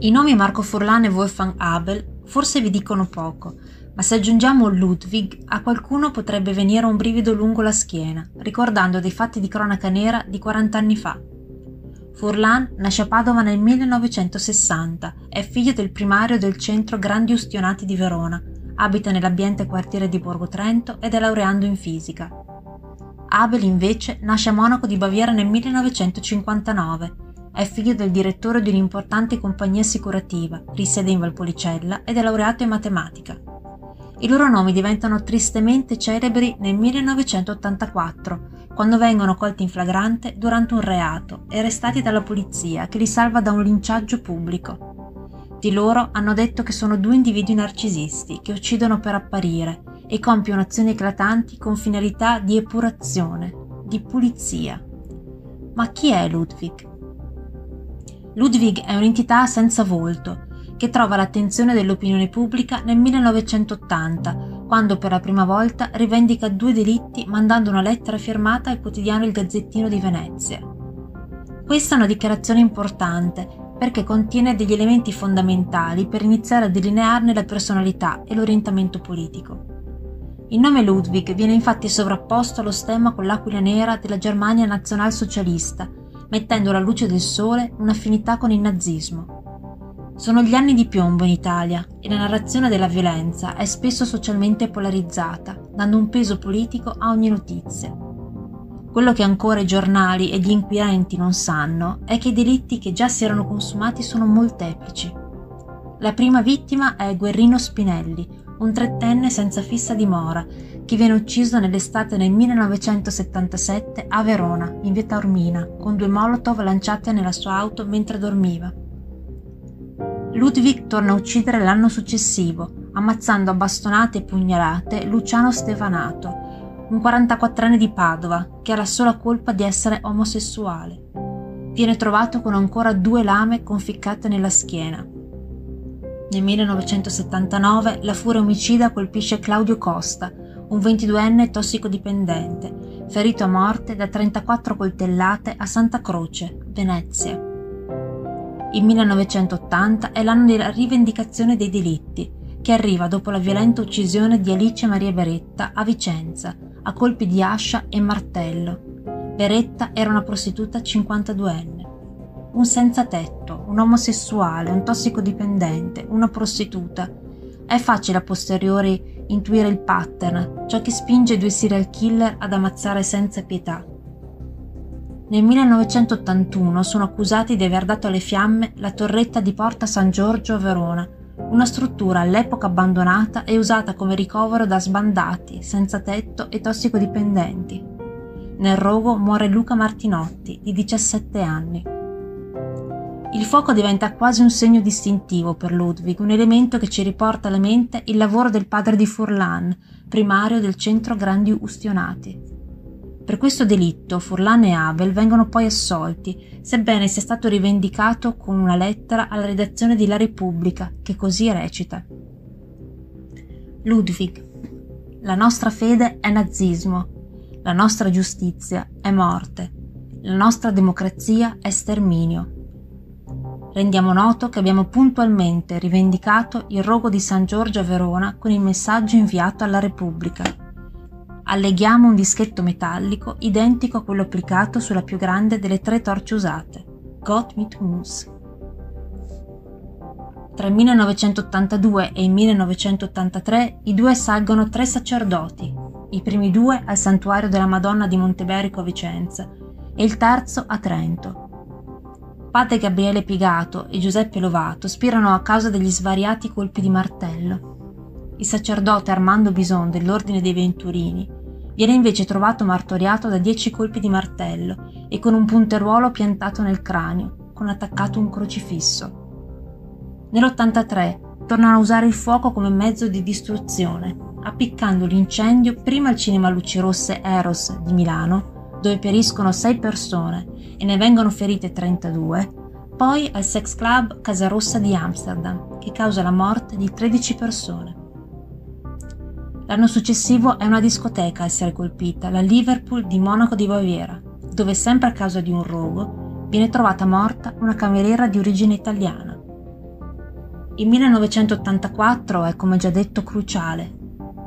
I nomi Marco Furlan e Wolfgang Abel forse vi dicono poco, ma se aggiungiamo Ludwig, a qualcuno potrebbe venire un brivido lungo la schiena, ricordando dei fatti di cronaca nera di 40 anni fa. Furlan nasce a Padova nel 1960, è figlio del primario del centro Grandi Ustionati di Verona, abita nell'ambiente quartiere di Borgo Trento ed è laureando in fisica. Abel invece nasce a Monaco di Baviera nel 1959, è figlio del direttore di un'importante compagnia assicurativa, risiede in Valpolicella ed è laureato in matematica. I loro nomi diventano tristemente celebri nel 1984, quando vengono colti in flagrante durante un reato e arrestati dalla polizia che li salva da un linciaggio pubblico. Di loro hanno detto che sono due individui narcisisti che uccidono per apparire e compiono azioni eclatanti con finalità di epurazione, di pulizia. Ma chi è Ludwig? Ludwig è un'entità senza volto, che trova l'attenzione dell'opinione pubblica nel 1980, quando per la prima volta rivendica due delitti mandando una lettera firmata al quotidiano Il Gazzettino di Venezia. Questa è una dichiarazione importante perché contiene degli elementi fondamentali per iniziare a delinearne la personalità e l'orientamento politico. Il nome Ludwig viene infatti sovrapposto allo stemma con l'aquila nera della Germania nazionalsocialista, mettendo alla luce del sole un'affinità con il nazismo. Sono gli anni di piombo in Italia e la narrazione della violenza è spesso socialmente polarizzata, dando un peso politico a ogni notizia. Quello che ancora i giornali e gli inquirenti non sanno è che i delitti che già si erano consumati sono molteplici. La prima vittima è Guerrino Spinelli, un trettenne senza fissa dimora, che viene ucciso nell'estate del 1977 a Verona, in via Taormina, con due molotov lanciate nella sua auto mentre dormiva. Ludwig torna a uccidere l'anno successivo, ammazzando a bastonate e pugnalate Luciano Stevanato, un 44enne di Padova, che ha la sola colpa di essere omosessuale. Viene trovato con ancora due lame conficcate nella schiena. Nel 1979 la furia omicida colpisce Claudio Costa, un 22enne tossicodipendente, ferito a morte da 34 coltellate a Santa Croce, Venezia. Il 1980 è l'anno della rivendicazione dei delitti, che arriva dopo la violenta uccisione di Alice Maria Beretta a Vicenza, a colpi di ascia e martello. Beretta era una prostituta 52enne. Un senza tetto, un omosessuale, un tossicodipendente, una prostituta. È facile a posteriori intuire il pattern, ciò che spinge due serial killer ad ammazzare senza pietà. Nel 1981 sono accusati di aver dato alle fiamme la torretta di Porta San Giorgio a Verona, una struttura all'epoca abbandonata e usata come ricovero da sbandati, senza tetto e tossicodipendenti. Nel rogo muore Luca Martinotti, di 17 anni. Il fuoco diventa quasi un segno distintivo per Ludwig, un elemento che ci riporta alla mente il lavoro del padre di Furlan, primario del centro Grandi Ustionati. Per questo delitto Furlan e Abel vengono poi assolti, sebbene sia stato rivendicato con una lettera alla redazione di La Repubblica, che così recita. Ludwig, la nostra fede è nazismo, la nostra giustizia è morte, la nostra democrazia è sterminio rendiamo noto che abbiamo puntualmente rivendicato il rogo di San Giorgio a Verona con il messaggio inviato alla Repubblica. Alleghiamo un dischetto metallico identico a quello applicato sulla più grande delle tre torce usate, Gott mit uns. Tra il 1982 e il 1983 i due salgono tre sacerdoti, i primi due al santuario della Madonna di Monteberico a Vicenza e il terzo a Trento, Padre Gabriele Pigato e Giuseppe Lovato spirano a causa degli svariati colpi di martello. Il sacerdote Armando Bison dell'Ordine dei Venturini viene invece trovato martoriato da dieci colpi di martello e con un punteruolo piantato nel cranio, con attaccato un crocifisso. Nell'83 tornano a usare il fuoco come mezzo di distruzione, appiccando l'incendio prima al cinema Luci Rosse Eros di Milano dove periscono 6 persone e ne vengono ferite 32, poi al sex club Casa Rossa di Amsterdam, che causa la morte di 13 persone. L'anno successivo è una discoteca a essere colpita, la Liverpool di Monaco di Baviera, dove sempre a causa di un rogo viene trovata morta una cameriera di origine italiana. Il 1984 è, come già detto, cruciale,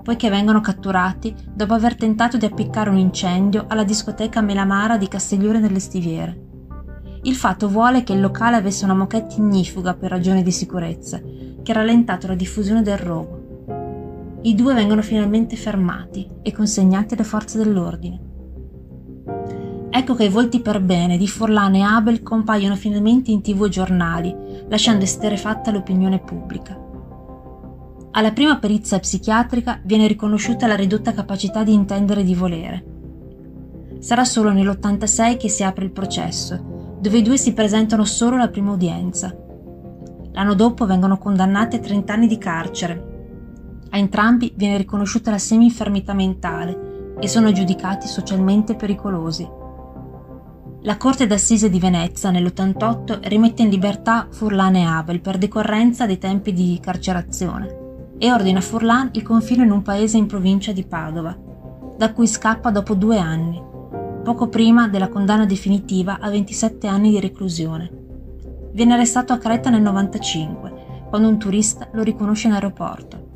poiché vengono catturati dopo aver tentato di appiccare un incendio alla discoteca Melamara di Castiglione delle Stiviere. Il fatto vuole che il locale avesse una moquette ignifuga per ragioni di sicurezza, che ha rallentato la diffusione del rogo. I due vengono finalmente fermati e consegnati alle forze dell'ordine. Ecco che i volti per bene di Forlane e Abel compaiono finalmente in tv e giornali, lasciando esterefatta l'opinione pubblica. Alla prima perizia psichiatrica viene riconosciuta la ridotta capacità di intendere e di volere. Sarà solo nell'86 che si apre il processo, dove i due si presentano solo alla prima udienza. L'anno dopo vengono condannati a 30 anni di carcere. A entrambi viene riconosciuta la semi-infermità mentale e sono giudicati socialmente pericolosi. La Corte d'Assise di Venezia nell'88 rimette in libertà Furlan e Abel per decorrenza dei tempi di carcerazione e ordina a Furlan il confino in un paese in provincia di Padova, da cui scappa dopo due anni, poco prima della condanna definitiva a 27 anni di reclusione. Viene arrestato a Creta nel 95, quando un turista lo riconosce in aeroporto.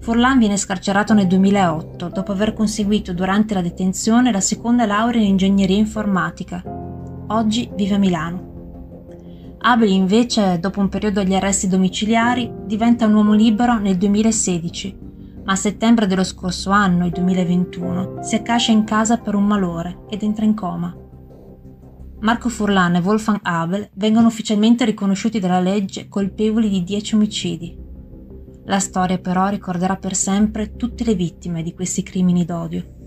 Furlan viene scarcerato nel 2008, dopo aver conseguito durante la detenzione la seconda laurea in ingegneria informatica. Oggi vive a Milano. Abel invece, dopo un periodo agli arresti domiciliari, diventa un uomo libero nel 2016, ma a settembre dello scorso anno, il 2021, si accascia in casa per un malore ed entra in coma. Marco Furlan e Wolfgang Abel vengono ufficialmente riconosciuti dalla legge colpevoli di 10 omicidi. La storia però ricorderà per sempre tutte le vittime di questi crimini d'odio.